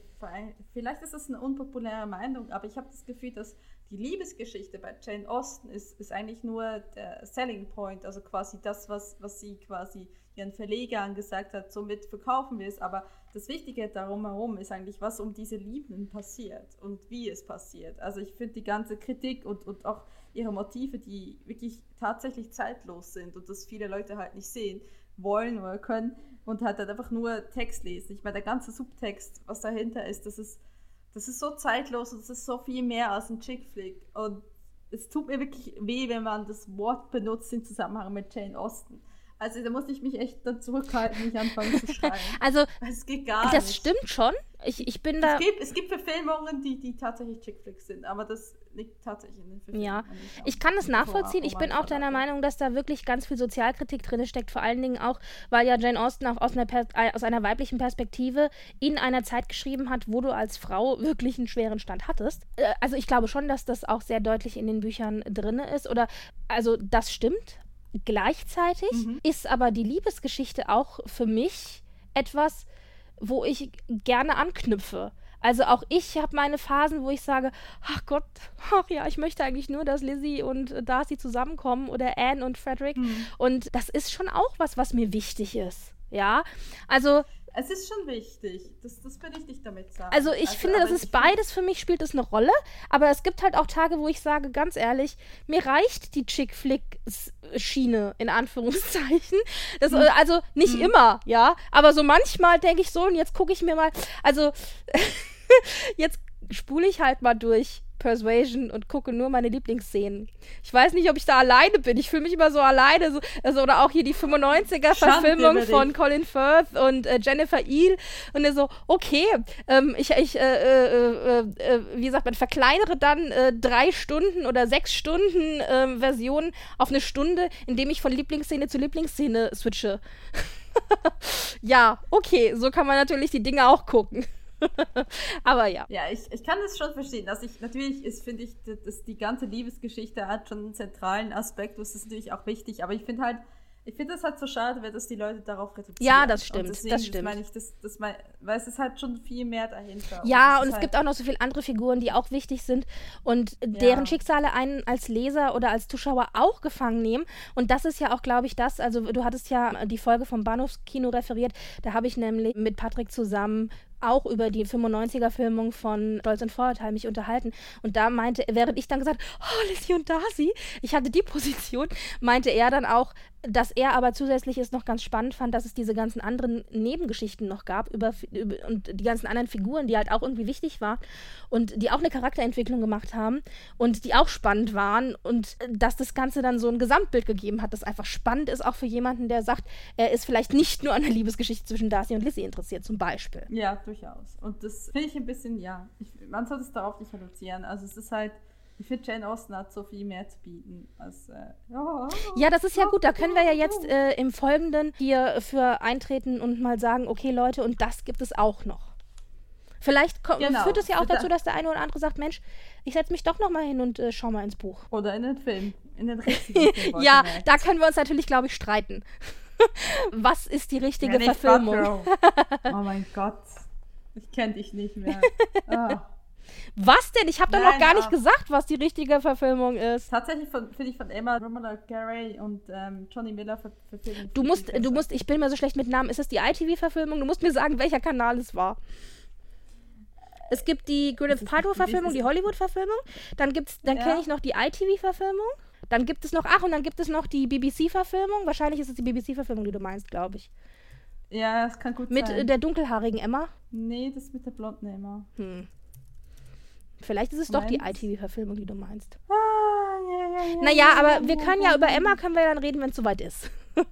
vielleicht ist das eine unpopuläre Meinung, aber ich habe das Gefühl, dass die Liebesgeschichte bei Jane Austen ist, ist eigentlich nur der Selling Point, also quasi das, was, was sie quasi ihren Verlegern gesagt hat, somit verkaufen wir es. Aber das Wichtige darum herum ist eigentlich, was um diese Lieben passiert und wie es passiert. Also ich finde die ganze Kritik und, und auch ihre Motive, die wirklich tatsächlich zeitlos sind und das viele Leute halt nicht sehen wollen oder können und halt, halt einfach nur Text lesen. Ich meine, der ganze Subtext, was dahinter ist, das ist, das ist so zeitlos und das ist so viel mehr als ein Chick-Flick. Und es tut mir wirklich weh, wenn man das Wort benutzt im Zusammenhang mit Jane Austen. Also da muss ich mich echt dann zurückhalten, nicht anfangen zu schreien. Also, Es geht gar das nicht. stimmt schon. Ich, ich bin da. Es gibt, es gibt Verfilmungen, die, die tatsächlich Chick-Flicks sind, aber das liegt tatsächlich in den Verfilmungen. Ja, ich kann das nachvollziehen. Ich bin auch deiner. Meinung, dass da wirklich ganz viel Sozialkritik drin steckt. Vor allen Dingen auch, weil ja Jane Austen auch aus einer, äh, aus einer weiblichen Perspektive in einer Zeit geschrieben hat, wo du als Frau wirklich einen schweren Stand hattest. Äh, also ich glaube schon, dass das auch sehr deutlich in den Büchern drin ist. Oder also das stimmt. Gleichzeitig Mhm. ist aber die Liebesgeschichte auch für mich etwas, wo ich gerne anknüpfe. Also auch ich habe meine Phasen, wo ich sage, ach Gott, ach ja, ich möchte eigentlich nur, dass Lizzie und Darcy zusammenkommen oder Anne und Frederick. Mhm. Und das ist schon auch was, was mir wichtig ist. Ja, also Es ist schon wichtig. Das, das will ich nicht damit sagen. Also ich also, finde, das ist beides. Für mich spielt es eine Rolle. Aber es gibt halt auch Tage, wo ich sage, ganz ehrlich, mir reicht die Chick-Flick-Schiene, in Anführungszeichen. Das, hm. Also nicht hm. immer, ja. Aber so manchmal denke ich so, und jetzt gucke ich mir mal, also jetzt spule ich halt mal durch Persuasion und gucke nur meine Lieblingsszenen. Ich weiß nicht, ob ich da alleine bin. Ich fühle mich immer so alleine. So, also, oder auch hier die 95er-Verfilmung von Colin Firth und äh, Jennifer Eel. Und so, okay, ähm, ich, ich äh, äh, äh, äh wie sagt man, verkleinere dann äh, drei Stunden oder sechs Stunden ähm, Versionen auf eine Stunde, indem ich von Lieblingsszene zu Lieblingsszene switche. ja, okay, so kann man natürlich die Dinge auch gucken. Aber ja. Ja, ich, ich kann das schon verstehen. Also ich, natürlich ist, finde ich, dass die ganze Liebesgeschichte hat schon einen zentralen Aspekt, das ist natürlich auch wichtig, aber ich finde halt, ich finde es halt so schade, dass die Leute darauf reduzieren. Ja, das stimmt. Deswegen, das stimmt. Das meine ich, das, das mein, weil es ist halt schon viel mehr dahinter. Ja, und, und es halt gibt auch noch so viele andere Figuren, die auch wichtig sind und ja. deren Schicksale einen als Leser oder als Zuschauer auch gefangen nehmen. Und das ist ja auch, glaube ich, das. Also, du hattest ja die Folge vom Bahnhofskino referiert. Da habe ich nämlich mit Patrick zusammen auch über die 95er-Filmung von Stolz und Vorurteil mich unterhalten. Und da meinte, während ich dann gesagt, oh, Lizzie und Darcy, ich hatte die Position, meinte er dann auch, dass er aber zusätzlich es noch ganz spannend fand, dass es diese ganzen anderen Nebengeschichten noch gab über, über, und die ganzen anderen Figuren, die halt auch irgendwie wichtig waren und die auch eine Charakterentwicklung gemacht haben und die auch spannend waren und dass das Ganze dann so ein Gesamtbild gegeben hat, das einfach spannend ist, auch für jemanden, der sagt, er ist vielleicht nicht nur an der Liebesgeschichte zwischen Darcy und Lizzie interessiert, zum Beispiel. Ja, durchaus. Und das finde ich ein bisschen, ja, ich, man sollte es darauf nicht reduzieren. Also es ist halt, ich finde, Jane Austen hat so viel mehr zu bieten als. Äh, oh, ja, das ist ja gut. Da können wir ja jetzt äh, im Folgenden hier für eintreten und mal sagen, okay, Leute, und das gibt es auch noch. Vielleicht genau. führt es ja auch dazu, dass der eine oder andere sagt, Mensch, ich setze mich doch noch mal hin und äh, schau mal ins Buch. Oder in den Film. In den richtigen Film. ja, da können wir uns natürlich, glaube ich, streiten. Was ist die richtige ja, Verfilmung? oh mein Gott. Ich kenne dich nicht mehr. Oh. Was denn? Ich habe doch noch gar nicht gesagt, was die richtige Verfilmung ist. Tatsächlich finde ich von Emma Romola Garay und ähm, Johnny Miller verfilmt. Du musst, du musst, ich bin mir so schlecht mit Namen. Ist das die ITV-Verfilmung? Du musst mir sagen, welcher Kanal es war. Es gibt die Gwyneth Paltrow-Verfilmung, die Hollywood-Verfilmung. Dann gibt's, dann ja. kenne ich noch die ITV-Verfilmung. Dann gibt es noch, ach, und dann gibt es noch die BBC-Verfilmung. Wahrscheinlich ist es die BBC-Verfilmung, die du meinst, glaube ich. Ja, das kann gut mit sein. Mit der dunkelhaarigen Emma? Nee, das ist mit der blonden Emma. Hm. Vielleicht ist es doch die ITV-Verfilmung, die du meinst. Ah, ja, ja, ja. Naja, aber wir können ja über Emma können wir dann reden, wenn es soweit ist.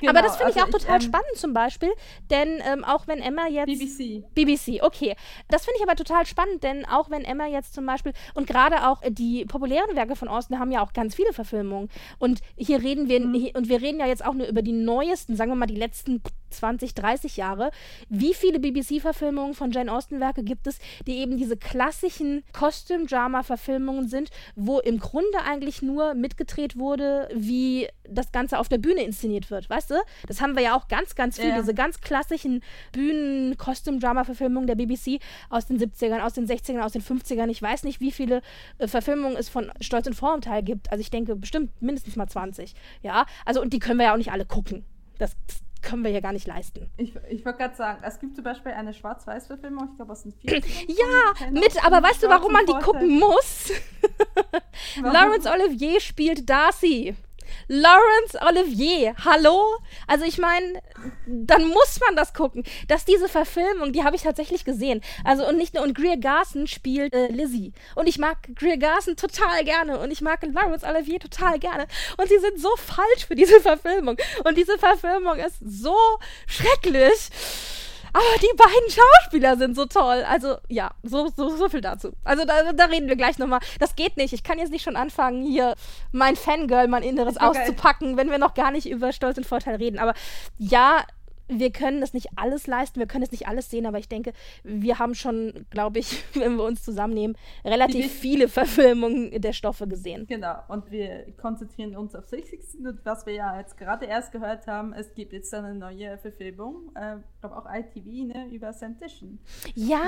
Genau, aber das finde ich also auch total ich, ähm, spannend zum Beispiel, denn ähm, auch wenn Emma jetzt. BBC. BBC, okay. Das finde ich aber total spannend, denn auch wenn Emma jetzt zum Beispiel, und gerade auch die populären Werke von Austin haben ja auch ganz viele Verfilmungen. Und hier reden wir, mhm. und wir reden ja jetzt auch nur über die neuesten, sagen wir mal die letzten 20, 30 Jahre. Wie viele BBC-Verfilmungen von Jane Austen-Werke gibt es, die eben diese klassischen Costume-Drama-Verfilmungen sind, wo im Grunde eigentlich nur mitgedreht wurde, wie das Ganze auf der Bühne inszeniert wird, weißt du? Das haben wir ja auch ganz, ganz viel, ja. diese ganz klassischen Bühnen-Costume-Drama-Verfilmungen der BBC aus den 70ern, aus den 60ern, aus den 50ern. Ich weiß nicht, wie viele äh, Verfilmungen es von Stolz und Vorurteil gibt. Also ich denke bestimmt mindestens mal 20. Ja, also und die können wir ja auch nicht alle gucken. Das, können wir ja gar nicht leisten. Ich, ich wollte gerade sagen, es gibt zum Beispiel eine Schwarz-Weiß-Verfilmung, ich glaube aus den 40 Ja, mit, aber weißt du, warum man die gucken muss? Laurence Olivier spielt Darcy. Laurence Olivier, hallo? Also ich meine, dann muss man das gucken. Dass diese Verfilmung, die habe ich tatsächlich gesehen. Also und nicht nur, und Greer Garson spielt äh, Lizzie. Und ich mag Greer Garson total gerne und ich mag Laurence Olivier total gerne. Und sie sind so falsch für diese Verfilmung. Und diese Verfilmung ist so schrecklich aber die beiden Schauspieler sind so toll. Also ja, so, so, so viel dazu. Also da, da reden wir gleich nochmal. Das geht nicht. Ich kann jetzt nicht schon anfangen, hier mein Fangirl, mein Inneres auszupacken, geil. wenn wir noch gar nicht über Stolz und Vorteil reden. Aber ja, wir können das nicht alles leisten, wir können es nicht alles sehen, aber ich denke, wir haben schon, glaube ich, wenn wir uns zusammennehmen, relativ viele Verfilmungen der Stoffe gesehen. Genau, und wir konzentrieren uns auf 60. Und was wir ja jetzt gerade erst gehört haben, es gibt jetzt eine neue Verfilmung, äh, glaube auch ITV, ne, über Sandition. Ja,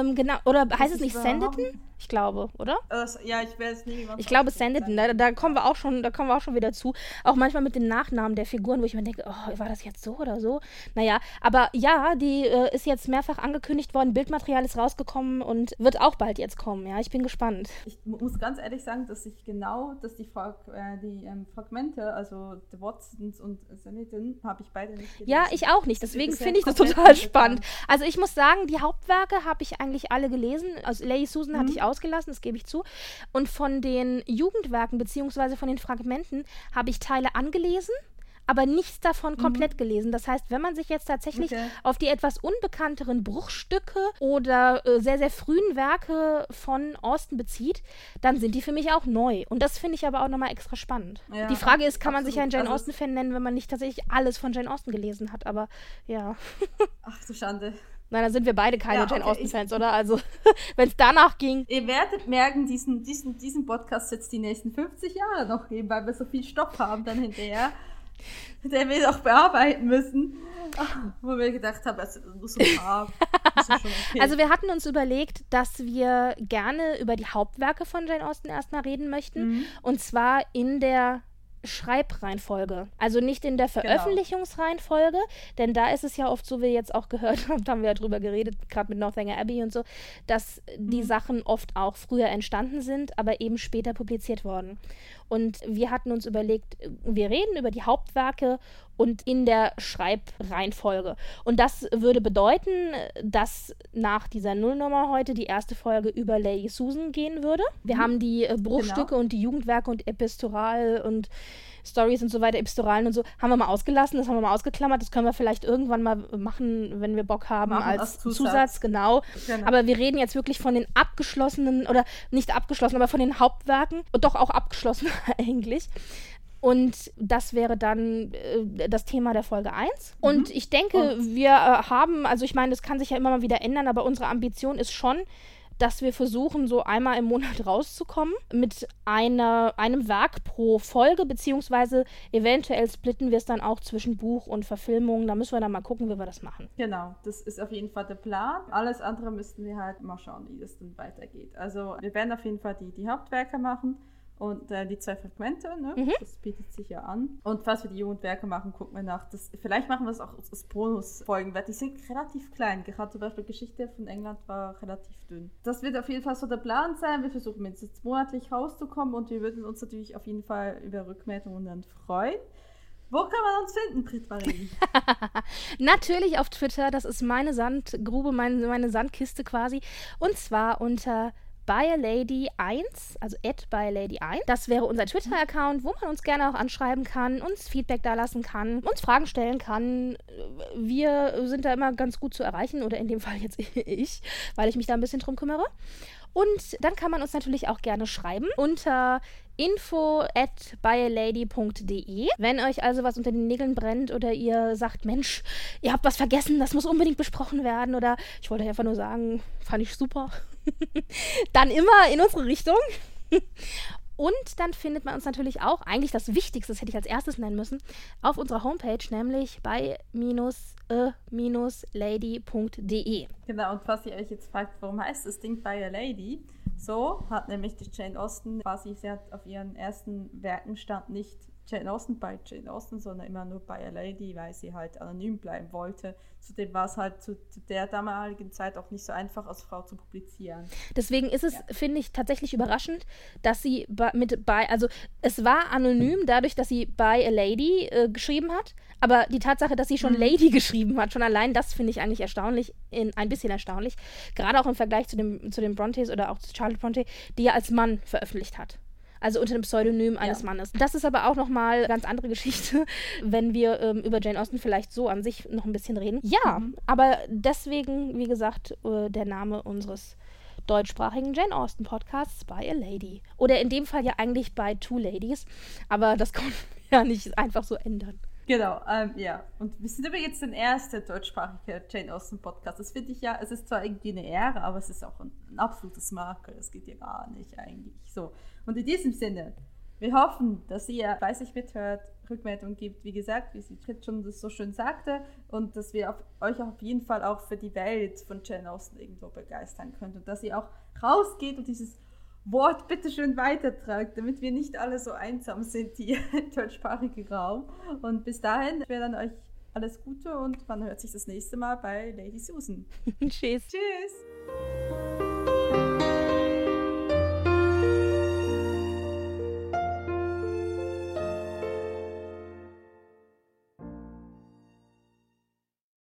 ähm, genau. Oder heißt es nicht Sanditon? Ich glaube, oder? Also, ja, ich weiß man Ich glaube Sanditon, da, da kommen wir auch schon, da kommen wir auch schon wieder zu. Auch manchmal mit den Nachnamen der Figuren, wo ich mir denke, oh, war das jetzt so oder so? Naja, aber ja, die äh, ist jetzt mehrfach angekündigt worden, Bildmaterial ist rausgekommen und wird auch bald jetzt kommen, ja. Ich bin gespannt. Ich muss ganz ehrlich sagen, dass ich genau, dass die, Frag äh, die ähm, Fragmente, also The Watsons und Sanditon, habe ich beide nicht gelesen. Ja, ich auch nicht. Deswegen finde ich das total spannend. Also ich muss sagen, die Hauptwerke habe ich eigentlich alle gelesen. Also Lady Susan mhm. hatte ich ausgelassen, das gebe ich zu. Und von den Jugendwerken beziehungsweise von den Fragmenten habe ich Teile angelesen aber nichts davon mhm. komplett gelesen. Das heißt, wenn man sich jetzt tatsächlich okay. auf die etwas unbekannteren Bruchstücke oder äh, sehr, sehr frühen Werke von Austin bezieht, dann sind die für mich auch neu. Und das finde ich aber auch nochmal extra spannend. Ja, die Frage ist, kann absolut. man sich ein Jane also Austen-Fan nennen, wenn man nicht tatsächlich alles von Jane Austen gelesen hat? Aber ja. Ach du Schande. Nein, da sind wir beide keine ja, okay, Jane Austen-Fans, oder? Also, wenn es danach ging. Ihr werdet merken, diesen, diesen, diesen Podcast jetzt die nächsten 50 Jahre noch geben, weil wir so viel Stoff haben dann hinterher der wir auch bearbeiten müssen. Wo wir gedacht haben, es muss so ein okay. Also wir hatten uns überlegt, dass wir gerne über die Hauptwerke von Jane Austen erstmal reden möchten. Mhm. Und zwar in der Schreibreihenfolge. Also nicht in der genau. Veröffentlichungsreihenfolge, denn da ist es ja oft so, wie wir jetzt auch gehört haben, haben wir ja drüber geredet, gerade mit Northanger Abbey und so, dass mhm. die Sachen oft auch früher entstanden sind, aber eben später publiziert worden. Und wir hatten uns überlegt, wir reden über die Hauptwerke und in der Schreibreihenfolge. Und das würde bedeuten, dass nach dieser Nullnummer heute die erste Folge über Lady Susan gehen würde. Wir mhm. haben die äh, Bruchstücke genau. und die Jugendwerke und Epistoral und Stories und so weiter, Epistolalen und so, haben wir mal ausgelassen, das haben wir mal ausgeklammert. Das können wir vielleicht irgendwann mal machen, wenn wir Bock haben, machen als Zusatz. Zusatz genau. genau. Aber wir reden jetzt wirklich von den abgeschlossenen, oder nicht abgeschlossen, aber von den Hauptwerken und doch auch abgeschlossen eigentlich. Und das wäre dann äh, das Thema der Folge 1. Mhm. Und ich denke, und wir äh, haben, also ich meine, das kann sich ja immer mal wieder ändern, aber unsere Ambition ist schon, dass wir versuchen, so einmal im Monat rauszukommen mit einer, einem Werk pro Folge, beziehungsweise eventuell splitten wir es dann auch zwischen Buch und Verfilmung. Da müssen wir dann mal gucken, wie wir das machen. Genau, das ist auf jeden Fall der Plan. Alles andere müssten wir halt mal schauen, wie das dann weitergeht. Also wir werden auf jeden Fall die, die Hauptwerke machen und äh, die zwei Fragmente, ne? Mhm. das bietet sich ja an. Und falls wir die Jugendwerke machen, gucken wir nach. Das, vielleicht machen wir es auch als Bonusfolgen, weil die sind relativ klein. Gerade zum Beispiel Geschichte von England war relativ dünn. Das wird auf jeden Fall so der Plan sein. Wir versuchen jetzt monatlich rauszukommen und wir würden uns natürlich auf jeden Fall über Rückmeldungen dann freuen. Wo kann man uns finden, Brit Marie? Natürlich auf Twitter. Das ist meine Sandgrube, meine, meine Sandkiste quasi. Und zwar unter BuyALady 1, also at BuyALady 1. Das wäre unser Twitter-Account, wo man uns gerne auch anschreiben kann, uns Feedback da lassen kann, uns Fragen stellen kann. Wir sind da immer ganz gut zu erreichen oder in dem Fall jetzt ich, weil ich mich da ein bisschen drum kümmere. Und dann kann man uns natürlich auch gerne schreiben unter info at buyalady.de. Wenn euch also was unter den Nägeln brennt oder ihr sagt, Mensch, ihr habt was vergessen, das muss unbedingt besprochen werden oder ich wollte einfach nur sagen, fand ich super, dann immer in unsere Richtung. Und dann findet man uns natürlich auch, eigentlich das Wichtigste, das hätte ich als erstes nennen müssen, auf unserer Homepage, nämlich bei lady.de. Genau, und falls ihr euch jetzt fragt, warum heißt das Ding bei a Lady? So hat nämlich die Jane Austen quasi, sie hat auf ihren ersten Werken stand nicht Jane Austen bei Jane Austen, sondern immer nur bei a Lady, weil sie halt anonym bleiben wollte. Zudem war es halt zu, zu, der damaligen Zeit auch nicht so einfach, als Frau zu publizieren. Deswegen ist es, ja. finde ich, tatsächlich überraschend, dass sie mit bei, also es war anonym dadurch, dass sie by a Lady äh, geschrieben hat, aber die Tatsache, dass sie schon mhm. Lady geschrieben hat, schon allein das finde ich eigentlich erstaunlich, in, ein bisschen erstaunlich. Gerade auch im Vergleich zu, dem, zu den Brontes oder auch zu Charlotte Bronte, die er als Mann veröffentlicht hat also unter dem Pseudonym eines ja. Mannes. Das ist aber auch nochmal eine ganz andere Geschichte, wenn wir ähm, über Jane Austen vielleicht so an sich noch ein bisschen reden. Ja, mhm. aber deswegen, wie gesagt, äh, der Name unseres deutschsprachigen Jane Austen Podcasts by a Lady. Oder in dem Fall ja eigentlich by Two Ladies, aber das kann man ja nicht einfach so ändern. Genau, ähm, ja. Und wir sind übrigens der erste deutschsprachige Jane Austen Podcast. Das finde ich ja, es ist zwar irgendwie eine Ehre, aber es ist auch ein, ein absolutes Makel. Das geht ja gar nicht eigentlich. So. Und in diesem Sinne, wir hoffen, dass ihr fleißig mithört Rückmeldung gibt, wie gesagt, wie sie schon das so schön sagte, und dass wir auf, euch auf jeden Fall auch für die Welt von Jane Austen irgendwo begeistern könnt und dass ihr auch rausgeht und dieses Wort bitte schön weitertragt, damit wir nicht alle so einsam sind hier im deutschsprachigen Raum. Und bis dahin, ich werde dann euch alles Gute und man hört sich das nächste Mal bei Lady Susan. Tschüss. Tschüss.